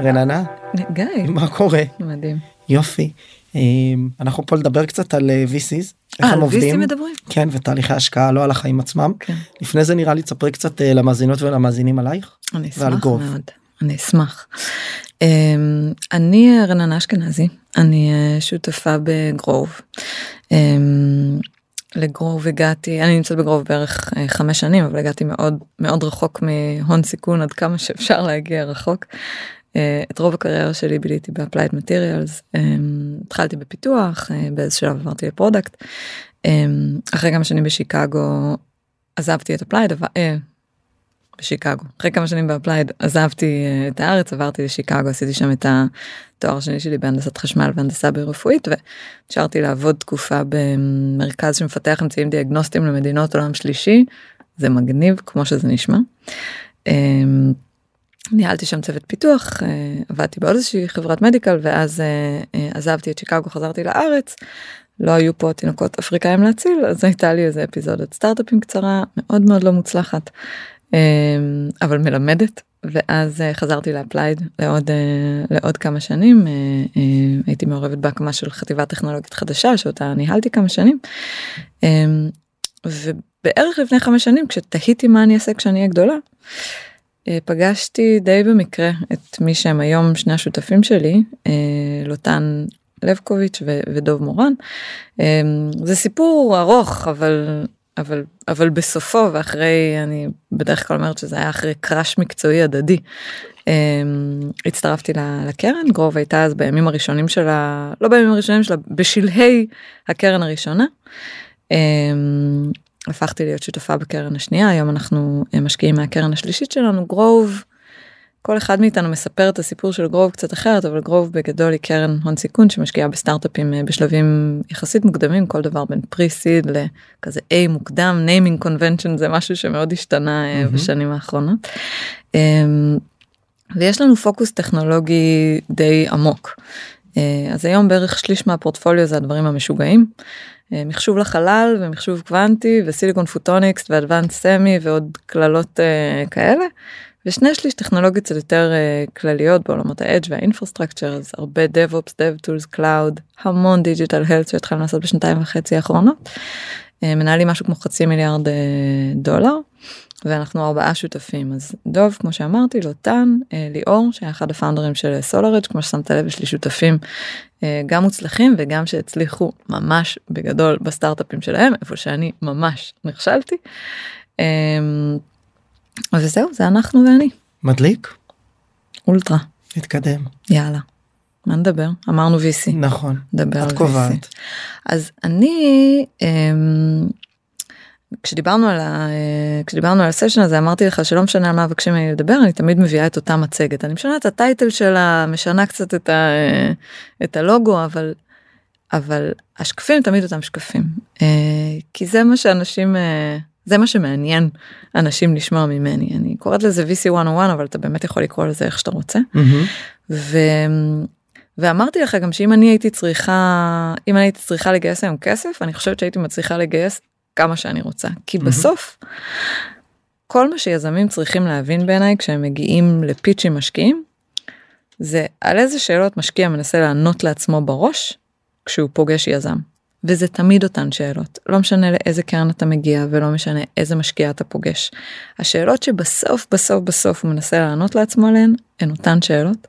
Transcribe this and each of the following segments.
רננה, גיא, מה קורה? מדהים. יופי. אה, אנחנו פה לדבר קצת על אה, VCs, איך אה, הם על עובדים. VC מדברים? כן, ותהליכי השקעה, לא על החיים עצמם. כן. לפני זה נראה לי תספרי קצת אה, למאזינות ולמאזינים עלייך. אני אשמח. מאוד. אני אשמח. אמ, אני אה, רננה אשכנזי, אני אה, שותפה בגרוב. אמ, לגרוב הגעתי, אני נמצאת בגרוב בערך אה, חמש שנים, אבל הגעתי מאוד מאוד רחוק מהון סיכון עד כמה שאפשר להגיע רחוק. אה, את רוב הקריירה שלי ביליתי ב-Applied Materials, התחלתי בפיתוח, אה, באיזה שלב עברתי ל-product. אחרי כמה שנים בשיקגו עזבתי את Applied, בשיקגו. אחרי כמה שנים ב-Applied עזבתי אה, את הארץ, עברתי לשיקגו, עשיתי שם את התואר השני שלי בהנדסת חשמל והנדסה ביורפואית, ונשארתי לעבוד תקופה במרכז שמפתח אמצעים דיאגנוסטיים למדינות עולם שלישי. זה מגניב כמו שזה נשמע. ניהלתי שם צוות פיתוח, אה, עבדתי בעוד איזושהי חברת מדיקל ואז אה, אה, עזבתי את שיקגו, חזרתי לארץ. לא היו פה תינוקות אפריקאים להציל, אז הייתה לי איזה אפיזודת סטארט-אפים קצרה, מאוד מאוד לא מוצלחת, אמ, אבל מלמדת. ואז חזרתי לאפלייד לעוד, לעוד כמה שנים, הייתי מעורבת בהקמה של חטיבה טכנולוגית חדשה שאותה ניהלתי כמה שנים. אמ, ובערך לפני חמש שנים כשתהיתי מה אני אעשה כשאני אהיה גדולה, פגשתי די במקרה את מי שהם היום שני השותפים שלי, אה, לוטן לבקוביץ' ודוב מורן. אה, זה סיפור ארוך אבל אבל אבל בסופו ואחרי אני בדרך כלל אומרת שזה היה אחרי קראש מקצועי הדדי. אה, הצטרפתי לקרן גרוב הייתה אז בימים הראשונים שלה לא בימים הראשונים שלה בשלהי הקרן הראשונה. הפכתי להיות שותפה בקרן השנייה היום אנחנו אה, משקיעים מהקרן השלישית שלנו Grove. כל אחד מאיתנו מספר את הסיפור של Grove קצת אחרת אבל Grove בגדול היא קרן הון סיכון שמשקיעה בסטארט-אפים אה, בשלבים יחסית מוקדמים כל דבר בין pre-seed לכזה A מוקדם naming convention זה משהו שמאוד השתנה מהמם. בשנים האחרונות. אמ, ויש לנו פוקוס טכנולוגי די עמוק. אז היום בערך שליש מהפורטפוליו זה הדברים המשוגעים. אה, מחשוב לחלל ומחשוב קוונטי ו-silicon photonics ו-advanced semi ועוד קללות אה, כאלה. ושני שליש טכנולוגיות קצת יותר אה, כלליות בעולמות ה-edge וה-infrastructure אז הרבה DevOps, DevTools, Cloud, המון digital health שהתחלנו לעשות בשנתיים וחצי האחרונות. אה, מנהלים משהו כמו חצי מיליארד אה, דולר ואנחנו ארבעה שותפים אז דוב כמו שאמרתי לוטן אה, ליאור שהיה אחד ה-founderים של SolarEdge כמו ששמת לב יש לי שותפים גם מוצלחים וגם שהצליחו ממש בגדול בסטארט-אפים שלהם איפה שאני ממש נכשלתי. וזהו זה אנחנו ואני מדליק? אולטרה נתקדם. יאללה. מה נדבר אמרנו VC נכון. נדבר את. קובעת. אז אני אמ, כשדיברנו על ה... אה, כשדיברנו על הסשן הזה אמרתי לך שלא משנה על מה מבקשים ממני לדבר אני תמיד מביאה את אותה מצגת אני משנה את הטייטל שלה משנה קצת את, ה... אה, את הלוגו אבל אבל השקפים תמיד אותם שקפים אה, כי זה מה שאנשים זה מה שמעניין אנשים לשמוע ממני אני קוראת לזה VC 101 אבל אתה באמת יכול לקרוא לזה איך שאתה רוצה. ו... ואמרתי לך גם שאם אני הייתי צריכה אם אני הייתי צריכה לגייס היום כסף אני חושבת שהייתי מצליחה לגייס כמה שאני רוצה כי. בסוף כל מה שיזמים צריכים להבין בעיניי כשהם מגיעים לפיצ'ים משקיעים זה על איזה שאלות משקיע מנסה לענות לעצמו בראש כשהוא פוגש יזם. וזה תמיד אותן שאלות לא משנה לאיזה קרן אתה מגיע ולא משנה איזה משקיע אתה פוגש. השאלות שבסוף בסוף בסוף הוא מנסה לענות לעצמו עליהן הן אותן שאלות.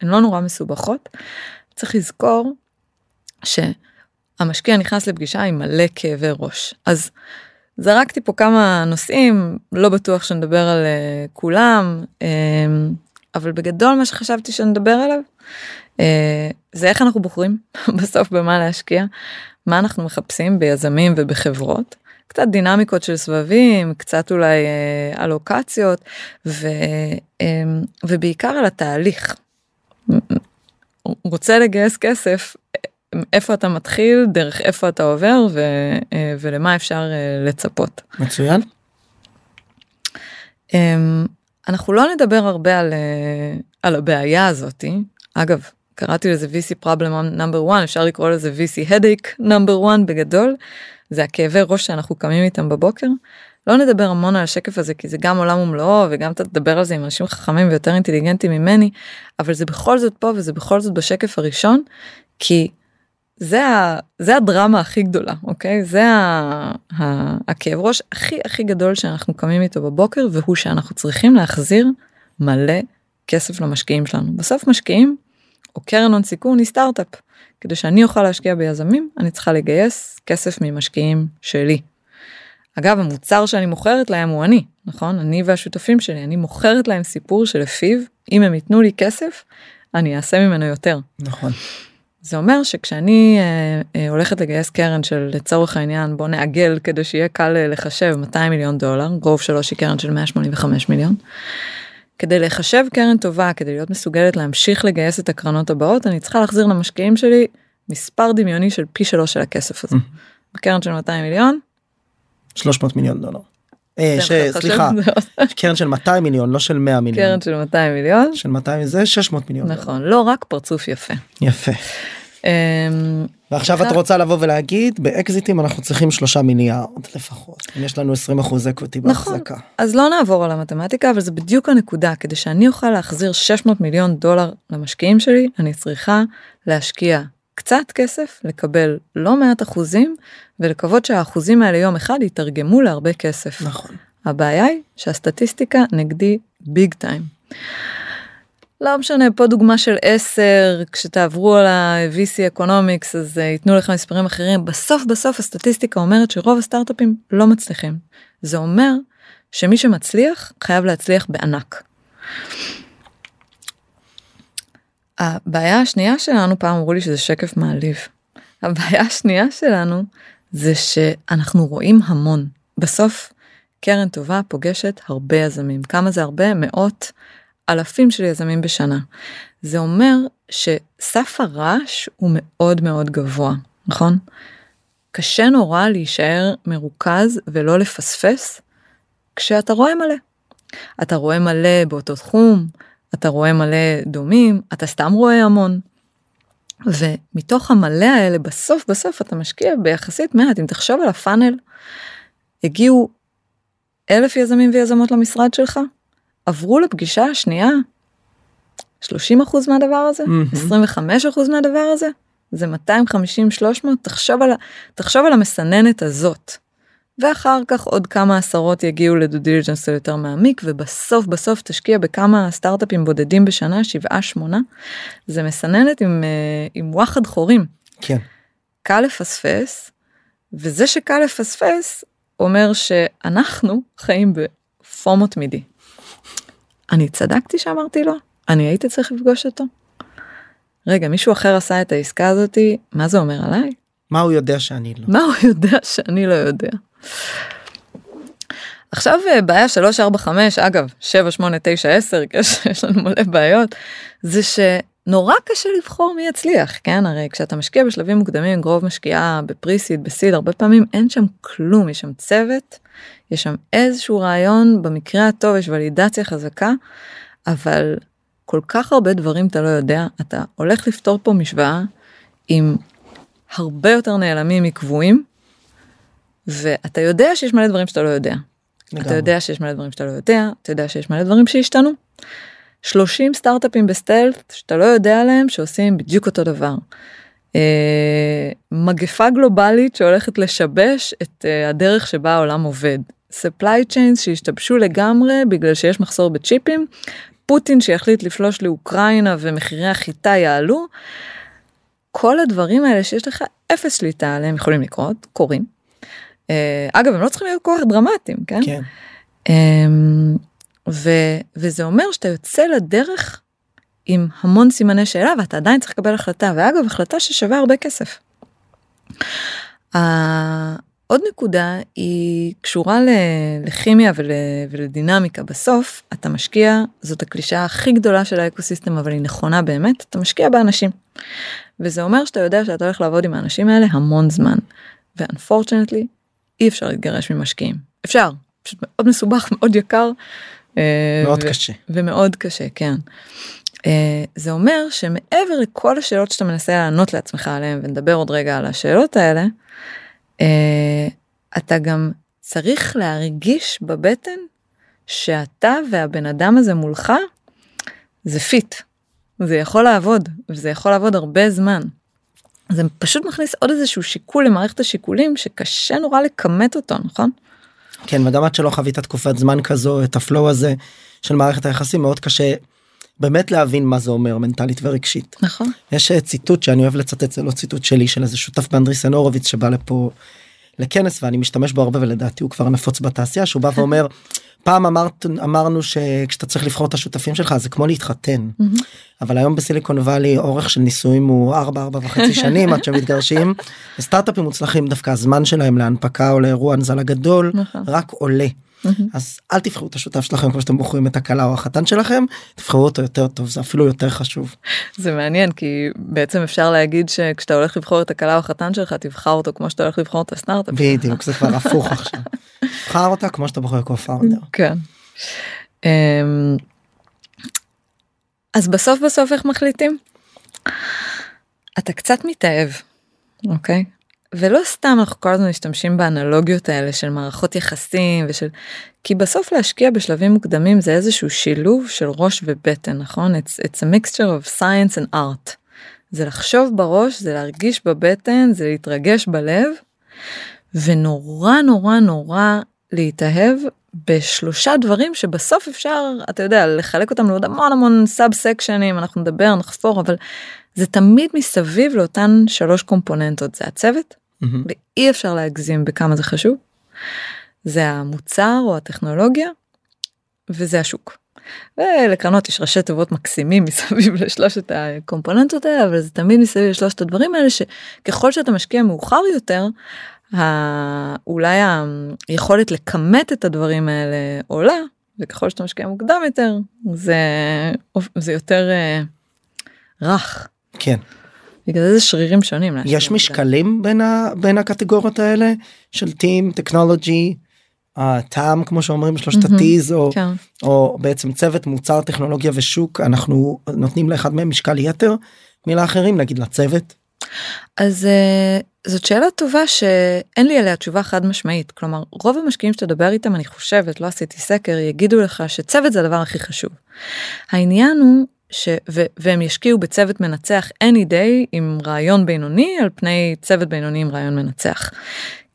הן לא נורא מסובכות. צריך לזכור שהמשקיע נכנס לפגישה עם מלא כאבי ראש אז זרקתי פה כמה נושאים לא בטוח שנדבר על uh, כולם um, אבל בגדול מה שחשבתי שנדבר עליו uh, זה איך אנחנו בוחרים בסוף במה להשקיע מה אנחנו מחפשים ביזמים ובחברות קצת דינמיקות של סבבים קצת אולי uh, אלוקציות ו, um, ובעיקר על התהליך. רוצה לגייס כסף איפה אתה מתחיל דרך איפה אתה עובר ו, ולמה אפשר אה, לצפות. מצוין. אמ, אנחנו לא נדבר הרבה על, אה, על הבעיה הזאתי אגב קראתי לזה VC problem number one אפשר לקרוא לזה VC headache number one בגדול זה הכאבי ראש שאנחנו קמים איתם בבוקר. לא נדבר המון על השקף הזה כי זה גם עולם ומלואו וגם אתה תדבר על זה עם אנשים חכמים ויותר אינטליגנטים ממני אבל זה בכל זאת פה וזה בכל זאת בשקף הראשון כי זה, ה, זה הדרמה הכי גדולה אוקיי? זה ה, ה, הכאב ראש הכי הכי גדול שאנחנו קמים איתו בבוקר והוא שאנחנו צריכים להחזיר מלא כסף למשקיעים שלנו. בסוף משקיעים או קרן הון סיכון היא סטארט-אפ. כדי שאני אוכל להשקיע ביזמים אני צריכה לגייס כסף ממשקיעים שלי. אגב המוצר שאני מוכרת להם הוא אני נכון אני והשותפים שלי אני מוכרת להם סיפור שלפיו אם הם ייתנו לי כסף אני אעשה ממנו יותר. נכון. זה אומר שכשאני אה, אה, הולכת לגייס קרן של לצורך העניין בוא נעגל כדי שיהיה קל אה, לחשב 200 מיליון דולר רוב שלוש היא קרן של 185 מיליון. כדי לחשב קרן טובה כדי להיות מסוגלת להמשיך לגייס את הקרנות הבאות אני צריכה להחזיר למשקיעים שלי מספר דמיוני של פי שלוש של הכסף הזה. בקרן של 200 מיליון 300 מיליון דולר. אה, ש- סליחה, חושב? קרן של 200 מיליון לא של 100 מיליון. קרן של 200 מיליון של 200 זה 600 מיליון. נכון לא רק פרצוף יפה. יפה. אמ, ועכשיו את רוצה לבוא ולהגיד באקזיטים אנחנו צריכים שלושה מיליארד לפחות. אם יש לנו 20 אחוז equity נכון. בהחזקה. אז לא נעבור על המתמטיקה אבל זה בדיוק הנקודה כדי שאני אוכל להחזיר 600 מיליון דולר למשקיעים שלי אני צריכה להשקיע קצת כסף לקבל לא מעט אחוזים ולקוות שהאחוזים האלה יום אחד יתרגמו להרבה כסף. נכון. הבעיה היא שהסטטיסטיקה נגדי big time. לא משנה פה דוגמה של 10 כשתעברו על ה-VC economics אז אה, ייתנו לך מספרים אחרים בסוף בסוף הסטטיסטיקה אומרת שרוב הסטארט-אפים לא מצליחים. זה אומר שמי שמצליח חייב להצליח בענק. הבעיה השנייה שלנו פעם אמרו לי שזה שקף מעליב. הבעיה השנייה שלנו זה שאנחנו רואים המון בסוף קרן טובה פוגשת הרבה יזמים כמה זה הרבה מאות אלפים של יזמים בשנה. זה אומר שסף הרעש הוא מאוד מאוד גבוה נכון? קשה נורא להישאר מרוכז ולא לפספס כשאתה רואה מלא. אתה רואה מלא באותו תחום, אתה רואה מלא דומים, אתה סתם רואה המון. ומתוך המלא האלה בסוף בסוף אתה משקיע ביחסית מעט אם תחשוב על הפאנל הגיעו אלף יזמים ויזמות למשרד שלך עברו לפגישה השנייה 30 אחוז מהדבר הזה מהמם. 25 אחוז מהדבר הזה זה 250 300 תחשוב על תחשוב על המסננת הזאת. ואחר כך עוד כמה עשרות יגיעו לדו דיליג'נס יותר מעמיק ובסוף בסוף תשקיע בכמה סטארט-אפים בודדים בשנה שבעה שמונה זה מסננת עם אה, עם וואחד חורים כן. קל לפספס וזה שקל לפספס אומר שאנחנו חיים בפומו תמידי. אני צדקתי שאמרתי לו אני הייתי צריך לפגוש אותו. רגע מישהו אחר עשה את העסקה הזאתי מה זה אומר עליי מה הוא יודע שאני לא. מה הוא יודע שאני לא יודע. עכשיו אה, בעיה 3 4 5 אגב 7 8 9 10 יש לנו מלא בעיות זה שנורא קשה לבחור מי יצליח כן? הרי כשאתה משקיע בשלבים מוקדמים גרוב משקיעה בפריסיד בסיד הרבה פעמים אין שם כלום יש שם צוות יש שם איזשהו רעיון במקרה הטוב יש ולידציה חזקה אבל כל כך הרבה דברים אתה לא יודע אתה הולך לפתור פה משוואה עם הרבה יותר נעלמים מקבועים ואתה יודע שיש מלא דברים שאתה לא יודע. אתה לגמרי. יודע שיש מלא דברים שאתה לא יודע, אתה יודע שיש מלא דברים שהשתנו. 30 סטארט-אפים בסטלט שאתה לא יודע עליהם שעושים בדיוק אותו דבר. אה, מגפה גלובלית שהולכת לשבש את אה, הדרך שבה העולם עובד. supply chains שהשתבשו לגמרי בגלל שיש מחסור בצ'יפים. פוטין שיחליט לפלוש לאוקראינה ומחירי החיטה יעלו. כל הדברים האלה שיש לך אפס שליטה עליהם יכולים לקרות, קורים. אה, אגב, הם לא צריכים להיות כל כך דרמטיים, כן? כן. אמ, ו, וזה אומר שאתה יוצא לדרך עם המון סימני שאלה ואתה עדיין צריך לקבל החלטה, ואגב, החלטה ששווה הרבה כסף. ה- עוד נקודה היא קשורה לכימיה ול- ולדינמיקה בסוף אתה משקיע זאת הקלישאה הכי גדולה של האקוסיסטם אבל היא נכונה באמת אתה משקיע באנשים. וזה אומר שאתה יודע שאתה הולך לעבוד עם האנשים האלה המון זמן. ו-unfortunately אי אפשר להתגרש ממשקיעים אפשר פשוט מאוד מסובך מאוד יקר. אה, מאוד ו- קשה. ומאוד קשה כן. אה, זה אומר שמעבר לכל השאלות שאתה מנסה לענות לעצמך עליהן ונדבר עוד רגע על השאלות האלה. אה, אתה גם צריך להרגיש בבטן שאתה והבן אדם הזה מולך זה fit. זה יכול לעבוד וזה יכול לעבוד הרבה זמן. זה פשוט מכניס עוד איזשהו שיקול למערכת השיקולים שקשה נורא לכמת אותו נכון? כן וגם עד שלא חווית תקופת זמן כזו את ה-flow הזה של מערכת היחסים מאוד קשה באמת להבין מה זה אומר מנטלית ורגשית. נכון. יש אה, ציטוט שאני אוהב לצטט זה לא ציטוט שלי של איזה שותף ב-Andreessen Horowitz שבא לפה לכנס ואני משתמש בו הרבה ולדעתי הוא כבר נפוץ בתעשייה שהוא בא ואומר פעם אמרת אמרנו שכשאתה צריך לבחור את השותפים שלך זה כמו להתחתן אבל היום בסיליקון וואלי אורך של נישואים הוא 4 4 וחצי שנים עד שמתגרשים. סטארט-אפים מוצלחים דווקא הזמן שלהם להנפקה או לאירוע הנזלה גדול נכון. רק עולה. אז אל תבחרו את השותף שלכם כמו שאתם בוחרים את הכלה או החתן שלכם תבחרו אותו יותר טוב זה אפילו יותר חשוב. זה מעניין כי בעצם אפשר להגיד שכשאתה הולך לבחור את הכלה או החתן שלך תבחר אותו כמו שאתה הולך לבחור את הסטארט-אפ. בדיוק זה כבר הפוך עכשיו. בחר אותה כמו שאתה בוחר קו-פאונדר. כן. אמ, אז בסוף בסוף איך מחליטים? אתה קצת מתאהב, אוקיי? ולא סתם אנחנו כל הזמן משתמשים באנלוגיות האלה של מערכות יחסים ושל... כי בסוף להשקיע בשלבים מוקדמים זה איזשהו שילוב של ראש ובטן, נכון? It's, it's a mixture of science and art. זה לחשוב בראש, זה להרגיש בבטן, זה להתרגש בלב, ונורא נורא נורא להתאהב בשלושה דברים שבסוף אפשר, אתה יודע, לחלק אותם לעוד המון המון סאב סקשנים, אנחנו נדבר, נחפור, אבל זה תמיד מסביב לאותן שלוש קומפוננטות, זה הצוות, מהמם. ואי אפשר להגזים בכמה זה חשוב, זה המוצר או הטכנולוגיה, וזה השוק. ולקרנות יש ראשי תיבות מקסימים מסביב לשלושת הקומפוננטות האלה, אבל זה תמיד מסביב לשלושת הדברים האלה שככל שאתה משקיע מאוחר יותר, ה- אולי היכולת לכמת את הדברים האלה עולה, וככל שאתה משקיע מוקדם יותר, זה, זה יותר אה, רך. כן. בגלל זה זה שרירים שונים. יש. משקלים בין, ה, בין הקטגוריות האלה של טים טכנולוגי טעם כמו שאומרים שלושת ה-T's או, כן. או בעצם צוות מוצר טכנולוגיה ושוק אנחנו נותנים לאחד מהם משקל יתר מלאחרים נגיד לצוות. אז uh, זאת שאלה טובה שאין לי עליה תשובה חד משמעית כלומר רוב המשקיעים שתדבר איתם אני חושבת לא עשיתי סקר יגידו לך שצוות זה הדבר הכי חשוב. העניין הוא ש... ו... והם ישקיעו בצוות מנצח any day עם רעיון בינוני על פני צוות בינוני עם רעיון מנצח.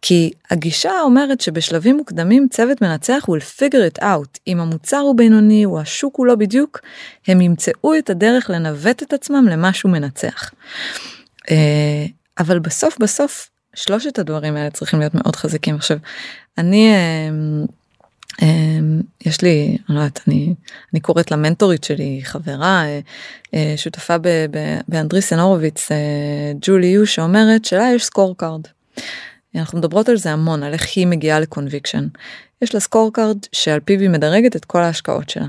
כי הגישה אומרת שבשלבים מוקדמים צוות מנצח will figure it out אם המוצר הוא בינוני או השוק הוא לא בדיוק הם ימצאו את הדרך לנווט את עצמם למשהו מנצח. אה, אבל בסוף בסוף שלושת הדברים האלה צריכים להיות מאוד חזקים עכשיו אני אה, יש לי אני לא יודעת אני אני קוראת למנטורית שלי חברה אה, אה, שותפה ב- ב- באנדריסן הורוביץ אה, ג'ולי יו שאומרת שלה יש score card. אנחנו מדברות על זה המון על איך היא מגיעה ל-conviction. יש לה score card שעל פיו היא מדרגת את כל ההשקעות שלה.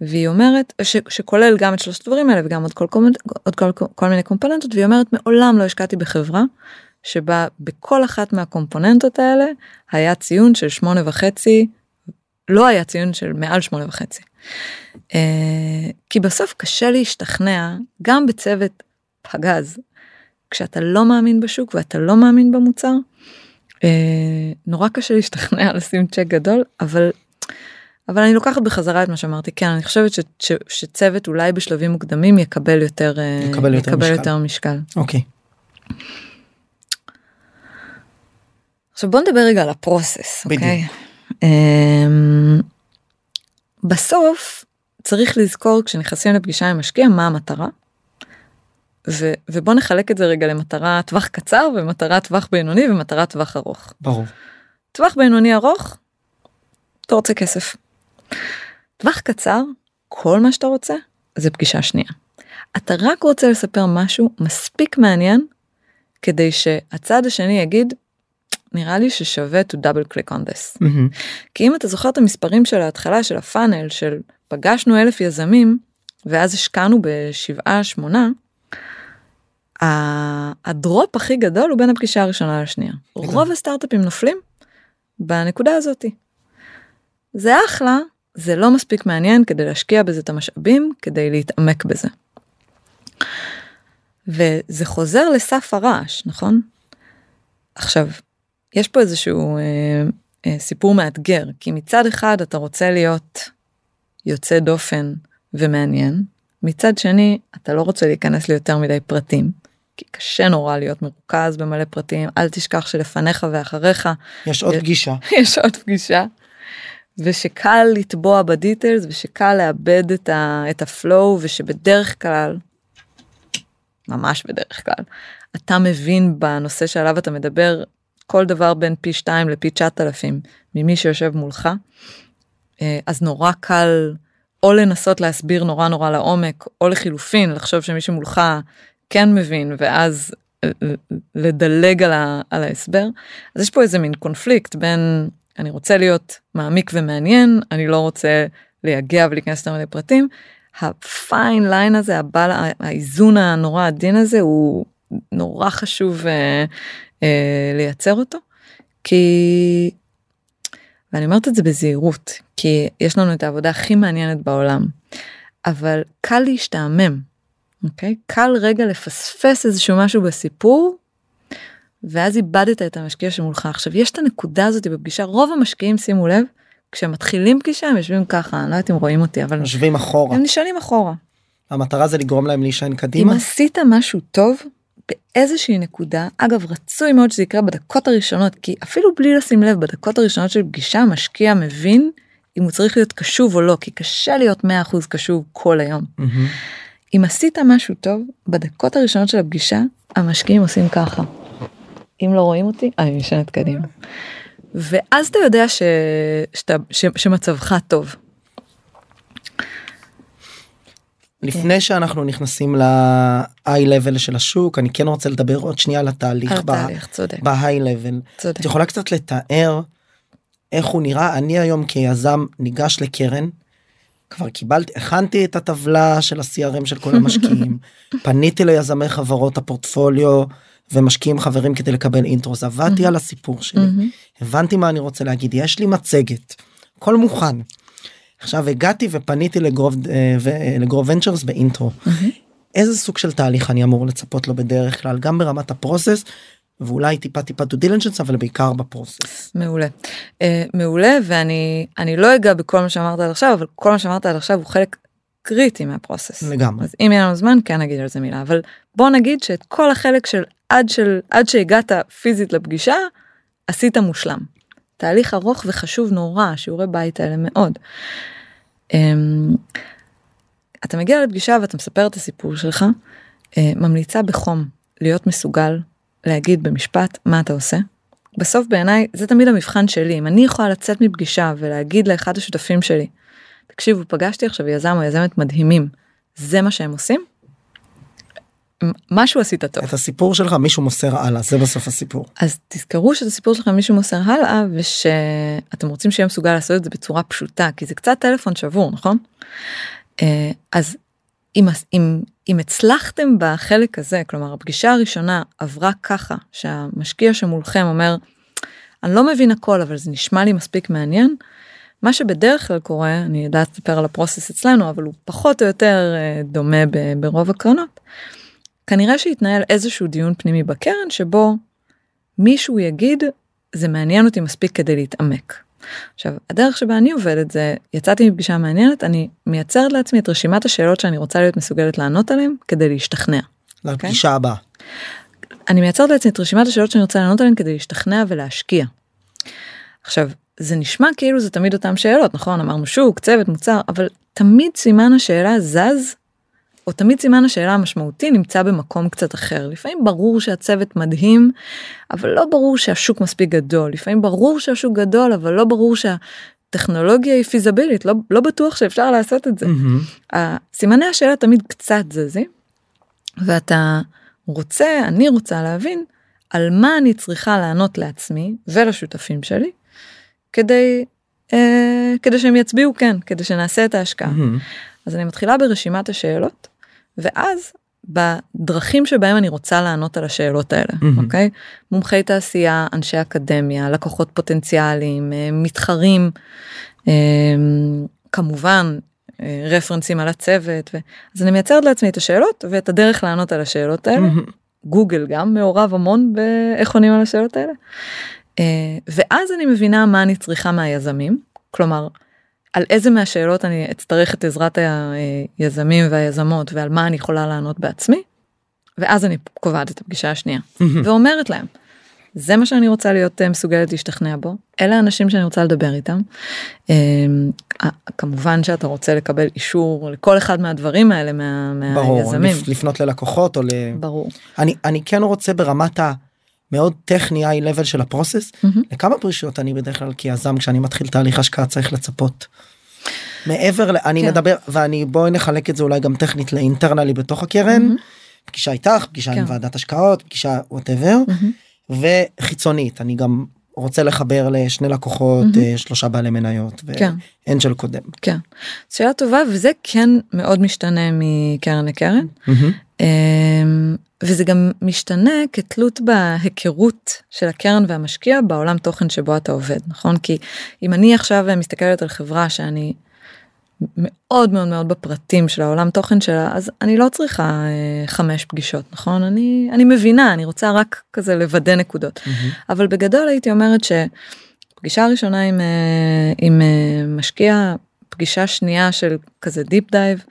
והיא אומרת ש, שכולל גם את שלושת הדברים האלה וגם עוד כל, כל, עוד כל, כל, כל מיני componentות והיא אומרת מעולם לא השקעתי בחברה שבה בכל אחת מה-componentות האלה היה ציון של שמונה וחצי לא היה ציון של מעל שמונה וחצי. אה, כי בסוף קשה להשתכנע גם בצוות פגז כשאתה לא מאמין בשוק ואתה לא מאמין במוצר. אה, נורא קשה להשתכנע לשים צ'ק גדול אבל אבל אני לוקחת בחזרה את מה שאמרתי כן אני חושבת ש, ש, שצוות אולי בשלבים מוקדמים יקבל יותר אה, יקבל יותר יקבל משקל. יותר משקל. אוקיי. עכשיו בוא נדבר רגע על הפרוסס, בדיוק. אוקיי? אמ, בסוף צריך לזכור כשנכנסים לפגישה עם משקיע מה המטרה. ו, ובוא נחלק את זה רגע למטרה טווח קצר ומטרה טווח בינוני ומטרה טווח ארוך. ברור. טווח בינוני ארוך, אתה רוצה כסף. טווח קצר, כל מה שאתה רוצה זה פגישה שנייה. אתה רק רוצה לספר משהו מספיק מעניין כדי שהצד השני יגיד נראה לי ששווה to double click on this. מהמם. כי אם אתה זוכר את המספרים של ההתחלה של הפאנל של פגשנו אלף יזמים ואז השקענו בשבעה שמונה. הדרופ הכי גדול הוא בין הפגישה הראשונה לשנייה. רוב הסטארט-אפים נופלים בנקודה הזאתי. זה אחלה, זה לא מספיק מעניין כדי להשקיע בזה את המשאבים כדי להתעמק בזה. וזה חוזר לסף הרעש, נכון? עכשיו, יש פה איזשהו אה, אה, סיפור מאתגר, כי מצד אחד אתה רוצה להיות יוצא דופן ומעניין, מצד שני אתה לא רוצה להיכנס ליותר מדי פרטים, כי קשה נורא להיות מרוכז במלא פרטים, אל תשכח שלפניך ואחריך יש עוד יש- פגישה. יש עוד פגישה. ושקל לטבוע בדיטלס ושקל לאבד את, ה, את הפלואו ושבדרך כלל, ממש בדרך כלל, אתה מבין בנושא שעליו אתה מדבר כל דבר בין פי 2 לפי 9,000 ממי שיושב מולך, אה, אז נורא קל או לנסות להסביר נורא נורא לעומק או לחילופין לחשוב שמישהו מולך כן מבין ואז לדלג על, ה, על ההסבר. אז יש פה איזה מין קונפליקט בין אני רוצה להיות מעמיק ומעניין אני לא רוצה לייגע ולהיכנס יותר מדי פרטים. הפיין ליין הזה הבא, האיזון הנורא עדין הזה הוא נורא חשוב אה, אה, לייצר אותו כי ואני אומרת את זה בזהירות כי יש לנו את העבודה הכי מעניינת בעולם אבל קל להשתעמם אוקיי קל רגע לפספס איזשהו משהו בסיפור ואז איבדת את המשקיע שמולך עכשיו יש את הנקודה הזאת בפגישה רוב המשקיעים שימו לב כשהם מתחילים פגישה הם יושבים ככה אני לא יודעת אם רואים אותי אבל יושבים אחורה. הם נשענים אחורה המטרה זה לגרום להם להישען אם קדימה. עשית משהו טוב באיזושהי נקודה אגב רצוי מאוד שזה יקרה בדקות הראשונות כי אפילו בלי לשים לב בדקות הראשונות של פגישה המשקיע מבין אם הוא צריך להיות קשוב או לא כי קשה להיות 100% קשוב כל היום. מהמם. אם עשית משהו טוב בדקות הראשונות של הפגישה המשקיעים עושים ככה. אם לא רואים אותי אני נשענת קדימה. ואז אתה יודע ש... שאתה... ש... שמצבך טוב. לפני שאנחנו נכנסים ל-high level של השוק אני כן רוצה לדבר עוד שנייה על התהליך. על ב- תהליך צודק. את יכולה קצת לתאר איך הוא נראה אני היום כיזם ניגש לקרן. כבר קיבלתי הכנתי את הטבלה של ה-CRM של כל המשקיעים פניתי ליזמי חברות הפורטפוליו ומשקיעים חברים כדי לקבל intros עבדתי על הסיפור שלי. הבנתי מה אני רוצה להגיד יש לי מצגת הכל מוכן. עכשיו הגעתי ופניתי ל-Grove אה, ו- ל-Grove Ventures ב-intro. איזה סוג של תהליך אני אמור לצפות לו בדרך כלל גם ברמת ה-process ואולי טיפה טיפה due diligence אבל בעיקר ב-process. מעולה. אה, מעולה ואני אני לא אגע בכל מה שאמרת עד עכשיו אבל כל מה שאמרת עד עכשיו הוא חלק קריטי מה-process. לגמרי. אז אם יהיה לנו זמן כן נגיד על זה מילה אבל בוא נגיד שאת כל החלק של עד של עד שהגעת פיזית לפגישה עשית מושלם. תהליך ארוך וחשוב נורא שיעורי בית האלה מאוד. Um, אתה מגיע לפגישה ואתה מספר את הסיפור שלך uh, ממליצה בחום להיות מסוגל להגיד במשפט מה אתה עושה. בסוף בעיניי זה תמיד המבחן שלי אם אני יכולה לצאת מפגישה ולהגיד לאחד השותפים שלי תקשיבו פגשתי עכשיו יזם או יזמת מדהימים זה מה שהם עושים. משהו עשית טוב את הסיפור שלך מישהו מוסר הלאה זה בסוף הסיפור. אז תזכרו שאת הסיפור שלכם מישהו מוסר הלאה ושאתם רוצים שיהיה מסוגל לעשות את זה בצורה פשוטה כי זה קצת טלפון שבור נכון? אה, אז אם, אם, אם הצלחתם בחלק הזה כלומר הפגישה הראשונה עברה ככה שהמשקיע שמולכם אומר אני לא מבין הכל אבל זה נשמע לי מספיק מעניין. מה שבדרך כלל קורה אני יודעת לספר על הפרוסס אצלנו אבל הוא פחות או יותר אה, דומה ברוב הקרנות. כנראה שהתנהל איזשהו דיון פנימי בקרן שבו מישהו יגיד זה מעניין אותי מספיק כדי להתעמק. עכשיו הדרך שבה אני עובדת זה יצאתי מפגישה מעניינת אני מייצרת לעצמי את רשימת השאלות שאני רוצה להיות מסוגלת לענות עליהן כדי להשתכנע. לפגישה הבאה. אני מייצרת לעצמי את רשימת השאלות שאני רוצה לענות עליהן כדי להשתכנע ולהשקיע. עכשיו זה נשמע כאילו זה תמיד אותם שאלות נכון אמרנו שוק צוות מוצר אבל תמיד סימן השאלה זז או תמיד סימן השאלה המשמעותי נמצא במקום קצת אחר לפעמים ברור שהצוות מדהים אבל לא ברור שהשוק מספיק גדול לפעמים ברור שהשוק גדול אבל לא ברור שהטכנולוגיה היא פיזבילית לא, לא בטוח שאפשר לעשות את זה. מהמם. סימני השאלה תמיד קצת זזים ואתה רוצה אני רוצה להבין על מה אני צריכה לענות לעצמי ולשותפים שלי כדי אה, כדי שהם יצביעו כן כדי שנעשה את ההשקעה. מהמם. אז אני מתחילה ברשימת השאלות ואז בדרכים שבהם אני רוצה לענות על השאלות האלה מהמם. אוקיי מומחי תעשייה אנשי אקדמיה לקוחות פוטנציאליים אה, מתחרים אה, כמובן אה, רפרנסים על הצוות ו... אז אני מייצרת לעצמי את השאלות ואת הדרך לענות על השאלות האלה מהמם. גוגל גם מעורב המון באיך עונים על השאלות האלה. ואז אני מבינה מה אני צריכה מהיזמים כלומר על איזה מהשאלות אני אצטרך את עזרת היזמים והיזמות ועל מה אני יכולה לענות בעצמי. ואז אני קובעת את הפגישה השנייה. ואומרת להם. זה מה שאני רוצה להיות אה, מסוגלת להשתכנע בו אלה האנשים שאני רוצה לדבר איתם. אה, כמובן שאתה רוצה לקבל אישור לכל אחד מהדברים האלה מה, ברור, מהיזמים. לפ- לפנות ללקוחות או ל... ברור. אני, אני כן רוצה ברמת המאוד טכני היי לבל של הפרוסס, מהמם. לכמה פרישות אני בדרך כלל כיזם כשאני מתחיל תהליך השקעה צריך לצפות. מעבר ל... אני כן. מדבר ואני בואי נחלק את זה אולי גם טכנית לאינטרנלי בתוך הקרן. מהמם. פגישה איתך, פגישה עם כן. ועדת השקעות, פגישה ווטאבר, מהמם. וחיצונית אני גם רוצה לחבר לשני לקוחות. אה, שלושה בעלי מניות, כן. ואנג'ל קודם. כן. שאלה טובה וזה כן מאוד משתנה מקרן לקרן מהמם. וזה גם משתנה כתלות בהיכרות של הקרן והמשקיע בעולם תוכן שבו אתה עובד נכון? כי אם אני עכשיו מסתכלת על חברה שאני מאוד מאוד מאוד בפרטים של העולם תוכן שלה אז אני לא צריכה אה, חמש פגישות נכון? אני אני מבינה אני רוצה רק כזה לוודא נקודות. מהמם. אבל בגדול הייתי אומרת שפגישה ראשונה עם, אה, עם אה, משקיע, פגישה שנייה של כזה deep dive,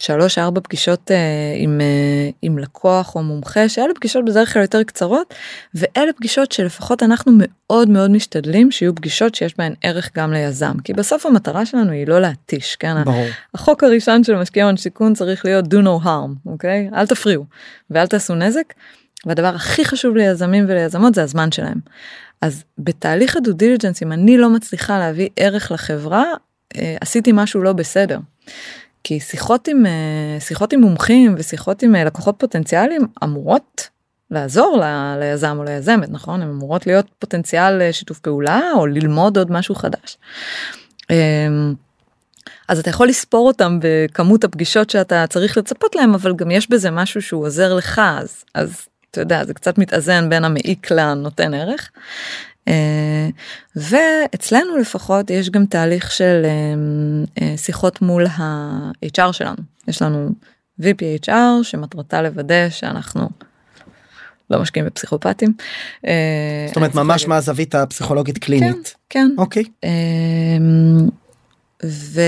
שלוש ארבע פגישות אה, עם, אה, עם לקוח או מומחה, שאלה פגישות בדרך כלל יותר קצרות, ואלה פגישות שלפחות אנחנו מאוד מאוד משתדלים שיהיו פגישות שיש בהן ערך גם ליזם, כי בסוף המטרה שלנו היא לא להתיש, כן? ברור. החוק הראשון של משקיע הון סיכון צריך להיות do no harm, אוקיי? אל תפריעו ואל תעשו נזק. והדבר הכי חשוב ליזמים וליזמות זה הזמן שלהם. אז בתהליך ה-due diligence אם אני לא מצליחה להביא ערך לחברה אה, עשיתי משהו לא בסדר. כי שיחות עם אה, שיחות עם מומחים ושיחות עם אה, לקוחות פוטנציאליים אמורות לעזור ל- ליזם או ליזמת נכון הן אמורות להיות פוטנציאל אה, שיתוף פעולה או ללמוד עוד משהו חדש. אמ, אז אתה יכול לספור אותם בכמות הפגישות שאתה צריך לצפות להם אבל גם יש בזה משהו שהוא עוזר לך אז אז אתה יודע זה קצת מתאזן בין המעיק לנותן ערך. אה, ואצלנו לפחות יש גם תהליך של אה, אה, שיחות מול ה-HR שלנו יש לנו VP HR שמטרתה לוודא שאנחנו לא משקיעים בפסיכופטים. זאת אומרת ממש מהזווית הפסיכולוגית קלינית. כן. אוקיי. אמ, ו,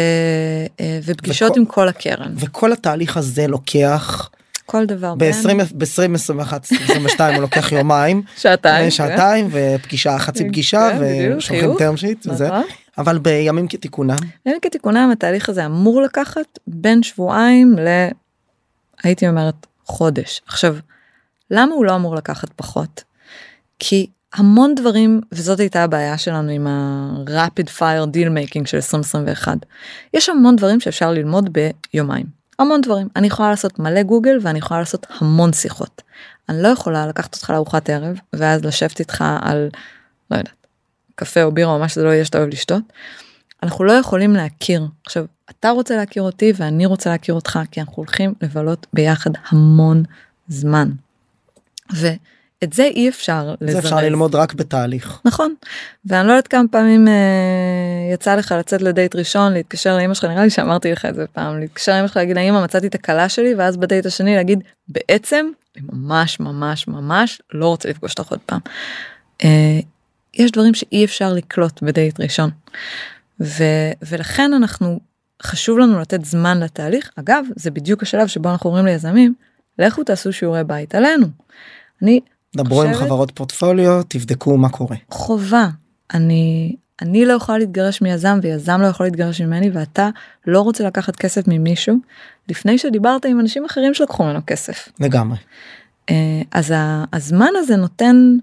ופגישות וכל- עם כל הקרן וכל התהליך הזה לוקח כל דבר בין ב-20 ב-2021 22 הוא לוקח יומיים. שעתיים כן. שעתיים ופגישה חצי כן, פגישה כן, ושולחים term sheet וזה. נכון. אבל בימים כתיקונם. בימים כתיקונם התהליך הזה אמור לקחת בין שבועיים ל... הייתי אומרת חודש. עכשיו למה הוא לא אמור לקחת פחות? כי המון דברים וזאת הייתה הבעיה שלנו עם ה-rapid fire deal making של 2021 יש המון דברים שאפשר ללמוד ביומיים המון דברים אני יכולה לעשות מלא גוגל ואני יכולה לעשות המון שיחות. אני לא יכולה לקחת אותך לארוחת ערב ואז לשבת איתך על לא יודעת קפה או בירה או מה שזה לא יהיה שאתה אוהב לשתות. אנחנו לא יכולים להכיר עכשיו אתה רוצה להכיר אותי ואני רוצה להכיר אותך כי אנחנו הולכים לבלות ביחד המון זמן. ואת זה אי אפשר זה לזרז. אפשר ללמוד רק בתהליך נכון ואני לא יודעת כמה פעמים אה, יצא לך לצאת לדייט ראשון להתקשר לאמא שלך נראה לי שאמרתי לך את זה פעם להתקשר לאמא שלך להגיד לאמא מצאתי את הכלה שלי ואז בדייט השני להגיד בעצם אני ממש ממש ממש לא רוצה לפגוש אותך עוד פעם. אה, יש דברים שאי אפשר לקלוט בדייט ראשון. ו, ולכן אנחנו חשוב לנו לתת זמן לתהליך אגב זה בדיוק השלב שבו אנחנו אומרים ליזמים לכו תעשו שיעורי בית עלינו. אני דברו עם חברות פורטפוליו תבדקו מה קורה. חובה. אני אני לא יכולה להתגרש מיזם ויזם לא יכול להתגרש ממני ואתה לא רוצה לקחת כסף ממישהו? לפני שדיברת עם אנשים אחרים שלקחו ממנו כסף. לגמרי. אה, אז הזמן הזה נותן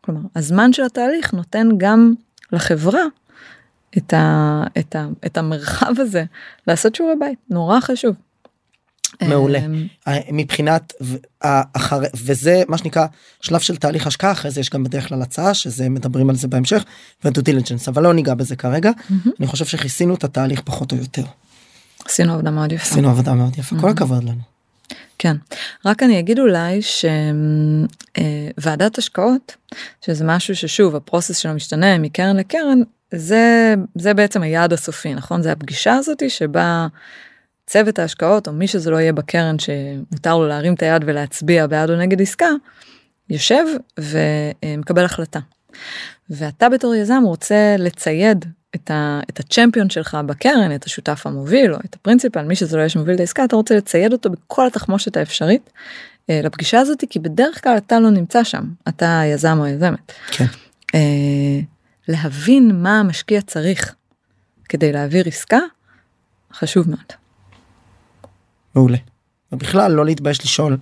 כלומר הזמן של התהליך נותן גם לחברה את, ה, את, ה, את המרחב הזה לעשות שיעורי בית. נורא חשוב. מעולה. אמ, אה, מבחינת ו- ה- אחרי וזה מה שנקרא שלב של תהליך השקעה אחרי זה יש גם בדרך כלל הצעה שזה מדברים על זה בהמשך ו-due diligence אבל לא ניגע בזה כרגע. אני חושב שכיסינו את התהליך פחות או יותר עשינו עבודה מאוד יפה. עשינו עבודה מאוד יפה כל. הכבוד לנו. כן. רק אני אגיד אולי שוועדת השקעות, שזה משהו ששוב ה-process שלו משתנה מקרן לקרן, זה, זה בעצם היעד הסופי, נכון? זה הפגישה הזאתי שבה צוות ההשקעות או מי שזה לא יהיה בקרן שמותר לו להרים את היד ולהצביע בעד או נגד עסקה, יושב ומקבל החלטה. ואתה בתור יזם רוצה לצייד את, ה, את הצ'מפיון שלך בקרן, את השותף המוביל או את הפרינציפל, מי שזה לא יהיה שמוביל את העסקה, אתה רוצה לצייד אותו בכל התחמושת האפשרית אה, לפגישה הזאת, כי בדרך כלל אתה לא נמצא שם, אתה היזם או היזמת. כן. אה, להבין מה המשקיע צריך כדי להעביר עסקה, חשוב מאוד. מעולה. ובכלל לא להתבייש לשאול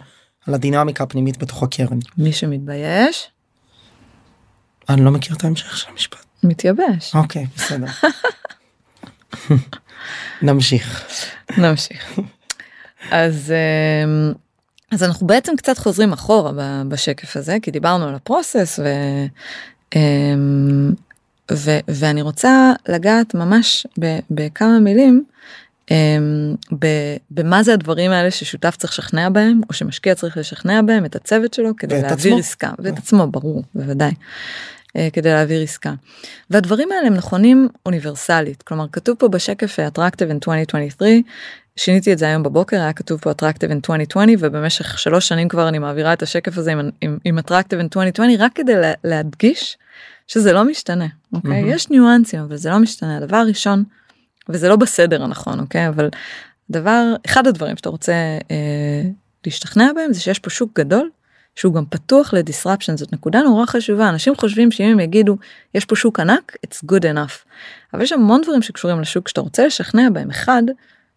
על הדינמיקה הפנימית בתוך הקרן. מי שמתבייש, אני לא מכיר את ההמשך של המשפט. מתייבש. אוקיי בסדר. נמשיך. נמשיך. אז אמ, אז אנחנו בעצם קצת חוזרים אחורה ב- בשקף הזה כי דיברנו על הפרוסס ו, אמ, ו, ואני רוצה לגעת ממש ב, בכמה מילים במה זה הדברים האלה ששותף צריך לשכנע בהם או שמשקיע צריך לשכנע בהם את הצוות שלו כדי להעביר עצמו. עסקה ואת עצמו ברור בוודאי. אה, כדי להעביר עסקה. והדברים האלה הם נכונים אוניברסלית כלומר כתוב פה בשקף אה, Attractive in 2023 שיניתי את זה היום בבוקר היה כתוב פה Attractive in 2020 ובמשך שלוש שנים כבר אני מעבירה את השקף הזה עם, עם, עם Attractive in 2020 רק כדי לה, להדגיש שזה לא משתנה אוקיי מהמם. יש ניואנסים אבל זה לא משתנה הדבר הראשון וזה לא בסדר הנכון אוקיי? אבל דבר אחד הדברים שאתה רוצה אה, להשתכנע בהם זה שיש פה שוק גדול שהוא גם פתוח לדיסרפשן זאת נקודה נורא חשובה. אנשים חושבים שאם הם יגידו יש פה שוק ענק it's good enough. אבל יש המון דברים שקשורים לשוק שאתה רוצה לשכנע בהם. אחד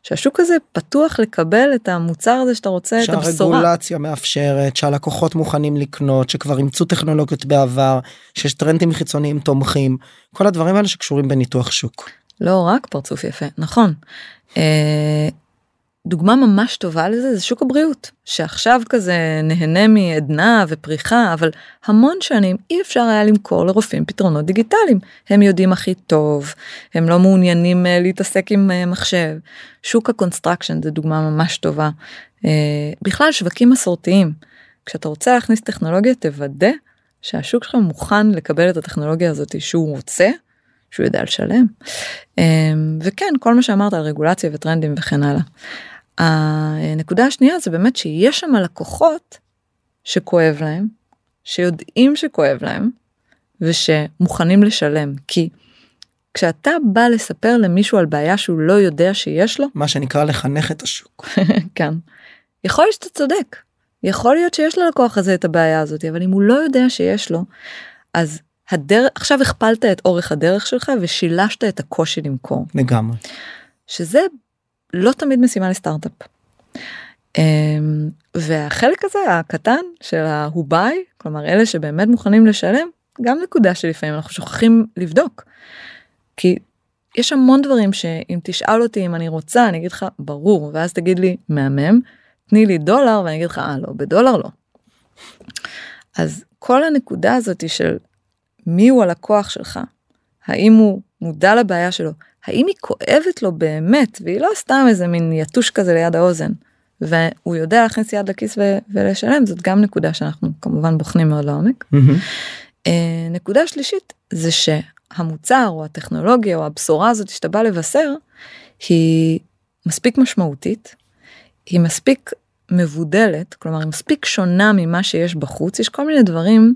שהשוק הזה פתוח לקבל את המוצר הזה שאתה רוצה את הבשורה. שהרגולציה מאפשרת שהלקוחות מוכנים לקנות שכבר אימצו טכנולוגיות בעבר שיש טרנדים חיצוניים תומכים כל הדברים האלה שקשורים בניתוח שוק. לא רק פרצוף יפה נכון. אה, דוגמה ממש טובה לזה זה שוק הבריאות שעכשיו כזה נהנה מעדנה ופריחה אבל המון שנים אי אפשר היה למכור לרופאים פתרונות דיגיטליים. הם יודעים הכי טוב הם לא מעוניינים אה, להתעסק עם אה, מחשב. שוק ה-construction זה דוגמה ממש טובה. בכלל שווקים מסורתיים. כשאתה רוצה להכניס טכנולוגיה תוודא שהשוק שלך מוכן לקבל את הטכנולוגיה הזאת שהוא רוצה שהוא יודע לשלם. אמ, וכן כל מה שאמרת על רגולציה וטרנדים וכן הלאה. הנקודה השנייה זה באמת שיש שם לקוחות שכואב להם שיודעים שכואב להם ושמוכנים לשלם כי כשאתה בא לספר למישהו על בעיה שהוא לא יודע שיש לו מה שנקרא לחנך את השוק. כן יכול להיות שאתה צודק יכול להיות שיש ללקוח הזה את הבעיה הזאת אבל אם הוא לא יודע שיש לו אז הדרך עכשיו הכפלת את אורך הדרך שלך ושילשת את הקושי למכור לגמרי. שזה לא תמיד משימה לסטארט-אפ. אמ, והחלק הזה הקטן של ה-who buy כלומר אלה שבאמת מוכנים לשלם גם נקודה שלפעמים אנחנו שוכחים לבדוק. כי יש המון דברים שאם תשאל אותי אם אני רוצה אני אגיד לך ברור ואז תגיד לי מהמם תני לי דולר ואני אגיד לך אה לא בדולר לא. אז כל הנקודה הזאתי של מי הוא הלקוח שלך? האם הוא מודע לבעיה שלו? האם היא כואבת לו באמת? והיא לא סתם איזה מין יתוש כזה ליד האוזן. והוא יודע להכניס יד לכיס ו- ולשלם זאת גם נקודה שאנחנו כמובן בוחנים מאוד לעומק. אה, נקודה שלישית זה שהמוצר או הטכנולוגיה או הבשורה הזאת שאתה בא לבשר היא מספיק משמעותית היא מספיק מבודלת כלומר היא מספיק שונה ממה שיש בחוץ. יש כל מיני דברים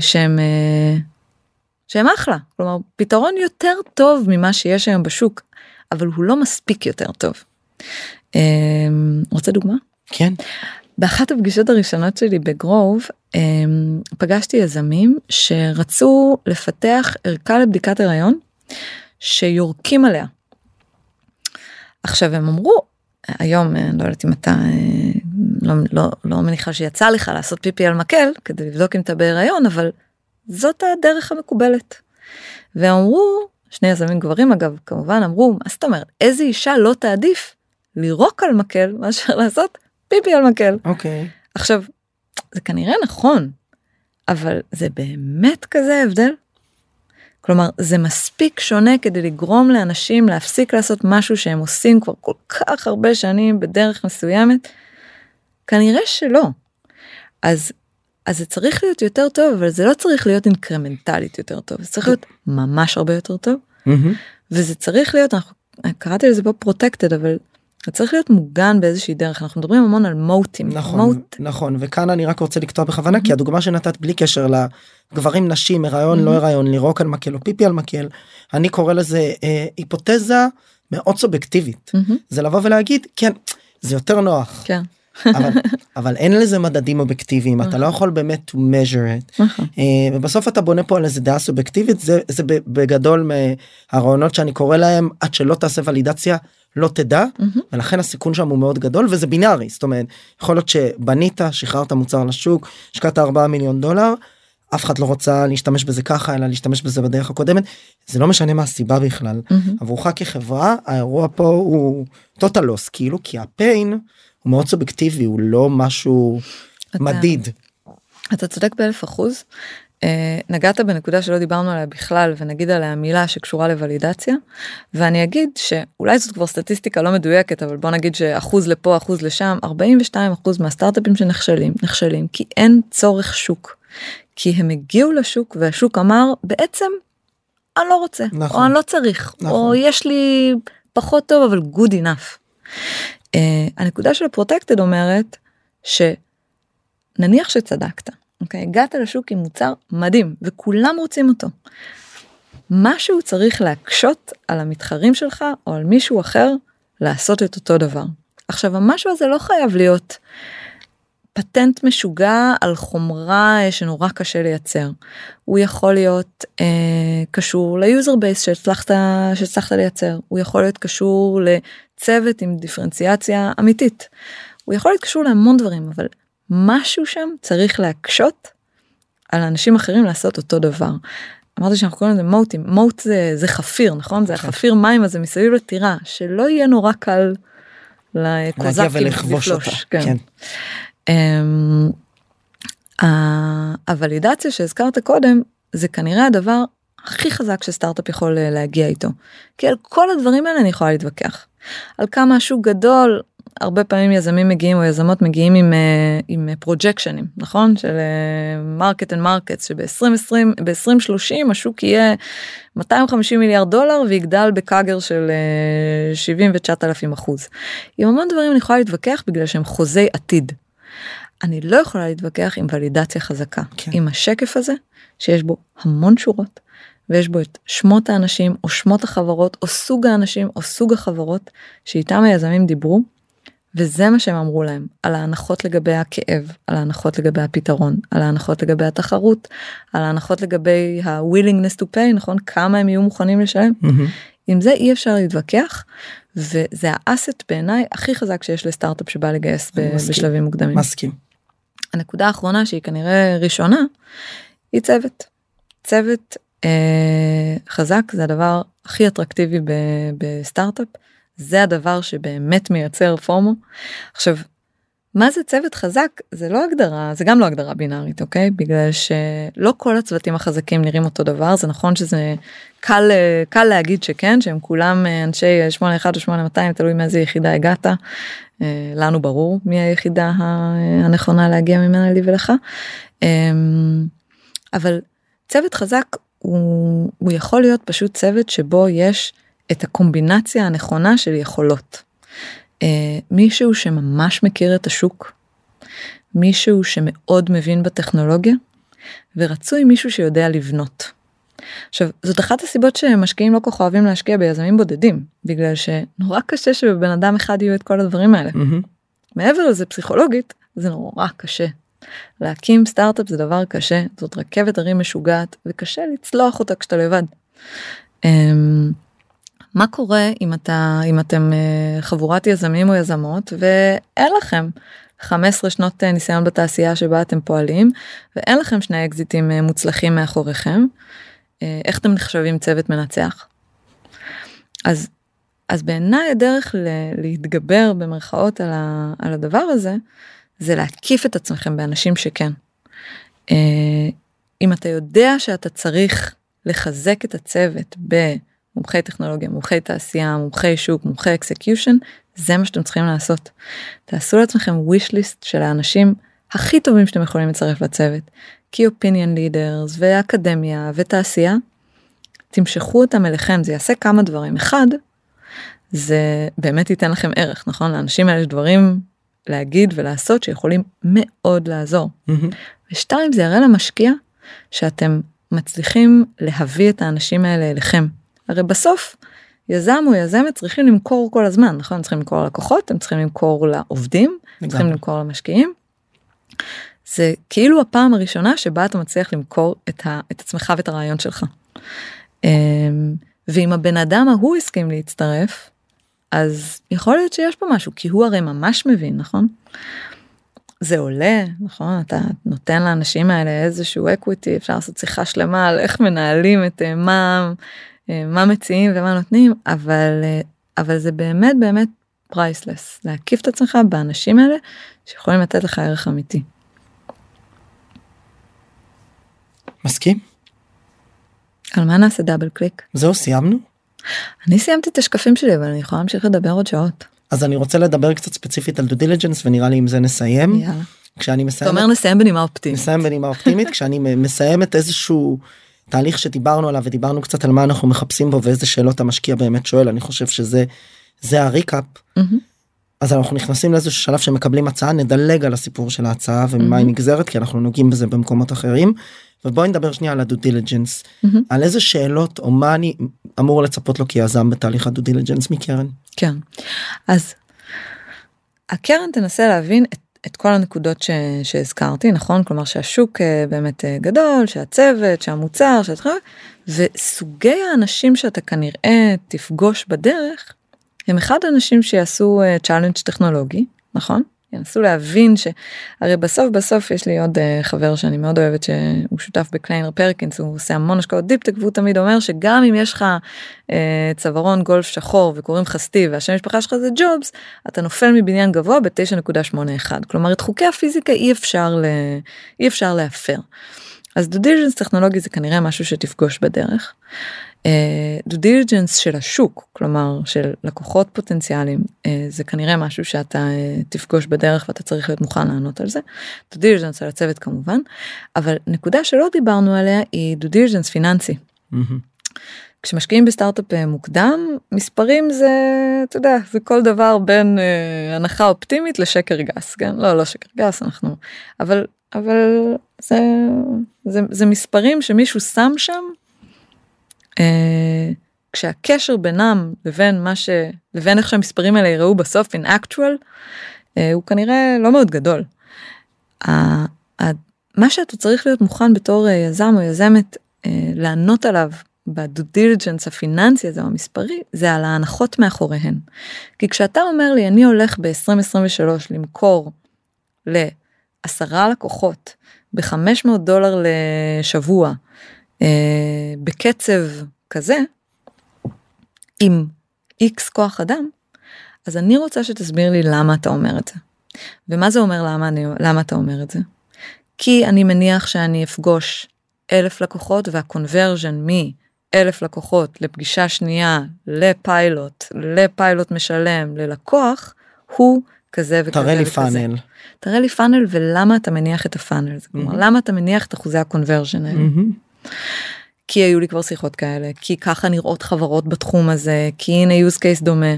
שהם אה, שהם אחלה כלומר פתרון יותר טוב ממה שיש היום בשוק אבל הוא לא מספיק יותר טוב. אה, רוצה דוגמה? כן. באחת הפגישות הראשונות שלי בגרוב אמ, פגשתי יזמים שרצו לפתח ערכה לבדיקת הריון שיורקים עליה. עכשיו הם אמרו היום אה, לא יודעת אם אתה אה, לא, לא, לא מניחה שיצא לך לעשות פיפי על מקל כדי לבדוק אם אתה בהיריון אבל זאת הדרך המקובלת. והם אמרו שני יזמים גברים אגב כמובן אמרו מה זאת אומרת איזה אישה לא תעדיף לירוק על מקל מאשר לעשות פיפי על מקל. אוקיי. עכשיו, זה כנראה נכון, אבל זה באמת כזה הבדל? כלומר, זה מספיק שונה כדי לגרום לאנשים להפסיק לעשות משהו שהם עושים כבר כל כך הרבה שנים בדרך מסוימת? כנראה שלא. אז, אז זה צריך להיות יותר טוב, אבל זה לא צריך להיות אינקרמנטלית יותר טוב, זה צריך להיות ממש הרבה יותר טוב, מהמם. וזה צריך להיות, אנחנו, קראתי לזה פה פרוטקטד, אבל זה צריך להיות מוגן באיזושהי דרך, אנחנו מדברים המון על מוטים. נכון מוט, נכון. וכאן אני רק רוצה לקטוע בכוונה כי הדוגמה שנתת בלי קשר לגברים נשים הריון לא הריון לירוק על מקל או פיפי על מקל אני קורא לזה אה, היפותזה מאוד סובייקטיבית. מהמם, זה לבוא ולהגיד כן זה יותר נוח. כן, אבל, אבל אין לזה מדדים אובייקטיביים אתה לא יכול באמת to measure it. אה, ובסוף אתה בונה פה על איזה דעה סובייקטיבית זה זה בגדול מהרעיונות שאני קורא להם עד שלא תעשה ולידציה לא תדע. ולכן הסיכון שם הוא מאוד גדול וזה בינארי זאת אומרת יכול להיות שבנית שחררת מוצר לשוק השקעת 4 מיליון דולר אף אחד לא רוצה להשתמש בזה ככה אלא להשתמש בזה בדרך הקודמת זה לא משנה מה הסיבה בכלל מהמם. עבורך כחברה האירוע פה הוא total loss כאילו כי הפיין הוא מאוד סובייקטיבי הוא לא משהו אתה- מדיד. אתה צודק באלף אחוז. אה, נגעת בנקודה שלא דיברנו עליה בכלל ונגיד עליה מילה שקשורה לוולידציה ואני אגיד שאולי זאת כבר סטטיסטיקה לא מדויקת אבל בוא נגיד שאחוז לפה אחוז לשם 42 אחוז מהסטארט-אפים שנכשלים נכשלים כי אין צורך שוק. כי הם הגיעו לשוק והשוק אמר בעצם אני לא רוצה נכון. או אני לא צריך או נכון. יש לי פחות טוב אבל good enough. Uh, הנקודה של הפרוטקטד אומרת שנניח שצדקת אוקיי הגעת לשוק עם מוצר מדהים וכולם רוצים אותו. משהו צריך להקשות על המתחרים שלך או על מישהו אחר לעשות את אותו דבר. עכשיו המשהו הזה לא חייב להיות פטנט משוגע על חומרה אה, שנורא קשה לייצר. הוא יכול להיות אה, קשור ל user base שהצלחת, שהצלחת לייצר, הוא יכול להיות קשור לצוות עם דיפרנציאציה אמיתית. הוא יכול להיות קשור להמון דברים אבל משהו שם צריך להקשות על אנשים אחרים לעשות אותו דבר. אמרתי שאנחנו קוראים לזה מוטים מוט זה, זה חפיר נכון זה החפיר מים הזה מסביב לטירה שלא יהיה נורא קל לקוזקים לפלוש. כן. כן. אמ, הוולידציה שהזכרת קודם זה כנראה הדבר הכי חזק שסטארט-אפ יכול אה, להגיע איתו. כי על כל הדברים האלה אני יכולה להתווכח. על כמה השוק גדול הרבה פעמים יזמים מגיעים או יזמות מגיעים עם אה, עם פרוג'קשנים נכון של Market and Market שב-2020 ב-2030 השוק יהיה 250 מיליארד דולר ויגדל ב CAGR של אה, 70 ו-9,000 אחוז. עם המון דברים אני יכולה להתווכח בגלל שהם חוזי עתיד. אני לא יכולה להתווכח עם ולידציה חזקה כן. עם השקף הזה שיש בו המון שורות ויש בו את שמות האנשים או שמות החברות או סוג האנשים או סוג החברות שאיתם היזמים דיברו. וזה מה שהם אמרו להם על ההנחות לגבי הכאב על ההנחות לגבי הפתרון על ההנחות לגבי התחרות על ההנחות לגבי ה-willingness to pay נכון כמה הם יהיו מוכנים לשלם מהמם. עם זה אי אפשר להתווכח וזה האסט בעיניי הכי חזק שיש לסטארט-אפ שבא לגייס ב-. בשלבים מוקדמים. מסכים. הנקודה האחרונה שהיא כנראה ראשונה היא צוות. צוות אה, חזק זה הדבר הכי אטרקטיבי ב- בסטארט-אפ זה הדבר שבאמת מייצר פומו. עכשיו מה זה צוות חזק זה לא הגדרה זה גם לא הגדרה בינארית אוקיי בגלל שלא כל הצוותים החזקים נראים אותו דבר זה נכון שזה קל אה, קל להגיד שכן שהם כולם אה, אנשי 81 או 8200 תלוי מאיזה יחידה הגעת. אה, לנו ברור מי היחידה ה- הנכונה להגיע ממנה לי ולך. אמ, אבל צוות חזק הוא, הוא יכול להיות פשוט צוות שבו יש את הקומבינציה הנכונה של יכולות. אה, מישהו שממש מכיר את השוק, מישהו שמאוד מבין בטכנולוגיה, ורצוי מישהו שיודע לבנות. עכשיו זאת אחת הסיבות שמשקיעים לא כל כך אוהבים להשקיע ביזמים בודדים בגלל שנורא קשה שבבן אדם אחד יהיו את כל הדברים האלה. מהמם. מעבר לזה פסיכולוגית זה נורא קשה. להקים סטארט-אפ זה דבר קשה זאת רכבת הרים משוגעת וקשה לצלוח אותה כשאתה לבד. אמ, מה קורה אם אתה אם אתם אה, חבורת יזמים או יזמות ואין לכם 15 שנות אה, ניסיון בתעשייה שבה אתם פועלים ואין לכם שני אקזיטים אה, מוצלחים מאחוריכם. אה, איך אתם נחשבים צוות מנצח? אז אז בעיניי הדרך ל- להתגבר במרכאות על, ה- על הדבר הזה, זה להקיף את עצמכם באנשים שכן. אה, אם אתה יודע שאתה צריך לחזק את הצוות במומחי טכנולוגיה, מומחי תעשייה, מומחי שוק, מומחי execution, זה מה שאתם צריכים לעשות. תעשו לעצמכם wish list של האנשים הכי טובים שאתם יכולים לצרף לצוות, key opinion leaders ואקדמיה ותעשייה, תמשכו אותם אליכם, זה יעשה כמה דברים. אחד, זה באמת ייתן לכם ערך, נכון? לאנשים האלה יש דברים להגיד ולעשות שיכולים מאוד לעזור. מהמם. ושתיים, זה יראה למשקיע שאתם מצליחים להביא את האנשים האלה אליכם. הרי בסוף, יזם או יזמת צריכים למכור כל הזמן, נכון? הם צריכים למכור ללקוחות, הם צריכים למכור לעובדים, הם צריכים. למכור למשקיעים. זה כאילו הפעם הראשונה שבה אתה מצליח למכור את, ה, את עצמך ואת הרעיון שלך. אמ, ואם הבן אדם ההוא הסכים להצטרף, אז יכול להיות שיש פה משהו, כי הוא הרי ממש מבין, נכון? זה עולה, נכון? אתה נותן לאנשים האלה איזשהו equity, אפשר לעשות שיחה שלמה על איך מנהלים את אה, מה, אה, מה מציעים ומה נותנים, אבל, אה, אבל זה באמת באמת priceless, להקיף את עצמך באנשים האלה שיכולים לתת לך ערך אמיתי. מסכים? על מה נעשה double click? זהו סיימנו? אני סיימתי את השקפים שלי אבל אני יכולה להמשיך לדבר עוד שעות. אז אני רוצה לדבר קצת ספציפית על due diligence ונראה לי עם זה נסיים. יאללה. כשאני אתה מסיים, אומר נסיים בנימה אופטימית. מסיים בנימה אופטימית כשאני מסיים את איזשהו תהליך שדיברנו עליו ודיברנו קצת על מה אנחנו מחפשים בו ואיזה שאלות המשקיע באמת שואל אני חושב שזה זה ה recap. אז אנחנו נכנסים לאיזשהו שלב שמקבלים הצעה נדלג על הסיפור של ההצעה וממה היא. נגזרת כי אנחנו נוגעים בזה במקומות אחרים. ובואי נדבר שנייה על ה due diligence מהמם. על איזה שאלות או מה אני אמור לצפות לו כיזם בתהליך ה due diligence מקרן. כן. אז הקרן תנסה להבין את, את כל הנקודות ש, שהזכרתי, נכון? כלומר שהשוק אה, באמת אה, גדול, שהצוות, שהמוצר, שאת... וסוגי האנשים שאתה כנראה תפגוש בדרך, הם אחד האנשים שיעשו challenge טכנולוגי, נכון? ינסו להבין שהרי בסוף בסוף יש לי עוד אה, חבר שאני מאוד אוהבת שהוא שותף ב Kleiner Perkins הוא עושה המון השקעות deep tech והוא תמיד אומר שגם אם יש לך אה, צווארון גולף שחור וקוראים לך סטיב והשם משפחה שלך זה ג'ובס אתה נופל מבניין גבוה ב-9.81 כלומר את חוקי הפיזיקה אי אפשר ל... אי אפשר להפר. אז due diligence טכנולוגי זה כנראה משהו שתפגוש בדרך. due אה, diligence של השוק כלומר של לקוחות פוטנציאליים אה, זה כנראה משהו שאתה אה, תפגוש בדרך ואתה צריך להיות מוכן לענות על זה. due diligence על הצוות כמובן אבל נקודה שלא דיברנו עליה היא due diligence פיננסי. כשמשקיעים בסטארט-אפ אה, מוקדם מספרים זה אתה יודע זה כל דבר בין אה, הנחה אופטימית לשקר גס כן לא לא שקר גס אנחנו אבל אבל זה זה, זה מספרים שמישהו שם שם. אה, כשהקשר בינם לבין מה ש... לבין איך שהמספרים האלה יראו בסוף in actual אה, הוא כנראה לא מאוד גדול. ה- ה- מה שאתה צריך להיות מוכן בתור אה, יזם או יזמת אה, לענות עליו בדו דיליג'נס הפיננסי הזה או המספרי זה על ההנחות מאחוריהן. כי כשאתה אומר לי אני הולך ב-2023 למכור לעשרה לקוחות ב-500 דולר לשבוע בקצב כזה עם איקס כוח אדם אז אני רוצה שתסביר לי למה אתה אומר את זה. ומה זה אומר למה, אני, למה אתה אומר את זה? כי אני מניח שאני אפגוש אלף לקוחות והקונברז'ן מאלף לקוחות לפגישה שנייה לפיילוט לפיילוט משלם ללקוח הוא כזה וכזה תראה לי וכזה. פאנל. תראה לי פאנל ולמה אתה מניח את הפאנל הזה כלומר Mhm. למה אתה מניח את אחוזי הקונברז'ן האלה. מהמם. כי היו לי כבר שיחות כאלה כי ככה נראות חברות בתחום הזה כי הנה use case דומה.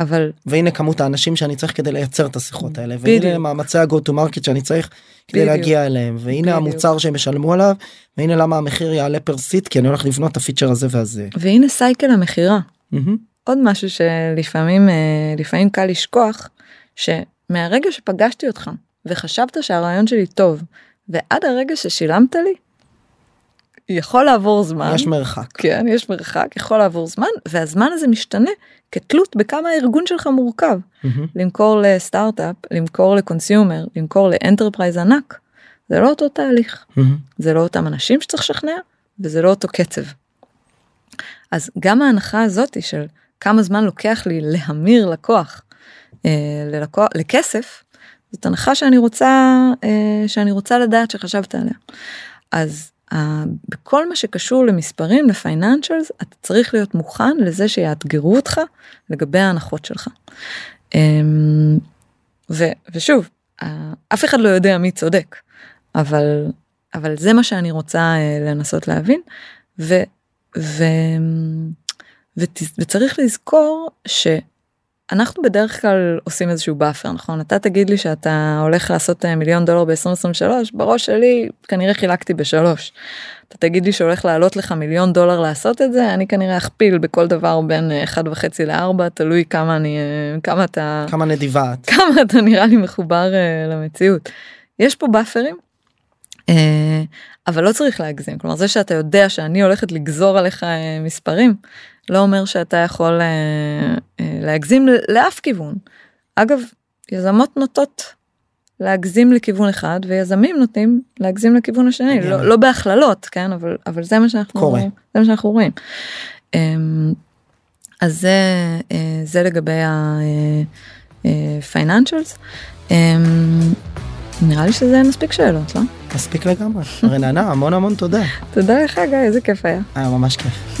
אבל והנה כמות האנשים שאני צריך כדי לייצר את השיחות האלה והנה בדיוק. מאמצי ה-go to market שאני צריך כדי בדיוק. להגיע אליהם והנה בדיוק. המוצר שהם ישלמו עליו והנה למה המחיר יעלה פר סיט כי אני הולך לבנות את הפיצ'ר הזה והזה. והנה סייקל המכירה מהמם. עוד משהו שלפעמים אה, לפעמים קל לשכוח שמהרגע שפגשתי אותך וחשבת שהרעיון שלי טוב ועד הרגע ששילמת לי יכול לעבור זמן יש מרחק. כן יש מרחק יכול לעבור זמן והזמן הזה משתנה כתלות בכמה הארגון שלך מורכב מהמם. למכור לסטארט-אפ למכור ל consumer למכור ל enterprise ענק זה לא אותו תהליך מהמם. זה לא אותם אנשים שצריך לשכנע וזה לא אותו קצב. אז גם ההנחה הזאתי של כמה זמן לוקח לי להמיר לקוח אה, ללקוח לכסף זאת הנחה שאני רוצה אה, שאני רוצה לדעת שחשבת עליה. אז בכל מה שקשור למספרים לפייננשלס אתה צריך להיות מוכן לזה שיאתגרו אותך לגבי ההנחות שלך. אה, ו, ושוב אה, אף אחד לא יודע מי צודק אבל אבל זה מה שאני רוצה אה, לנסות להבין ו, ו, ו, וצריך לזכור ש. אנחנו בדרך כלל עושים איזשהו buffer נכון אתה תגיד לי שאתה הולך לעשות אה, מיליון דולר ב-2023 בראש שלי כנראה חילקתי בשלוש. אתה תגיד לי שהולך לעלות לך מיליון דולר לעשות את זה אני כנראה אכפיל בכל דבר בין אה, אחד וחצי לארבע תלוי כמה אני אה, כמה אתה כמה נדיבה את כמה אתה נראה לי מחובר למציאות. יש פה buffer ים. אבל לא צריך להגזים כלומר זה שאתה יודע שאני הולכת לגזור עליך מספרים לא אומר שאתה יכול אה, אה, להגזים לאף כיוון. אגב, יזמות נוטות להגזים לכיוון אחד ויזמים נוטים להגזים לכיוון השני לא, לא בהכללות כן אבל אבל זה מה שאנחנו קורה זה מה שאנחנו רואים. אמ, אז זה אה, זה לגבי הפייננשלס. אמ, נראה לי שזה מספיק שאלות לא? מספיק לגמרי רננה המון המון תודה. תודה לך גיא איזה כיף היה. היה ממש כיף.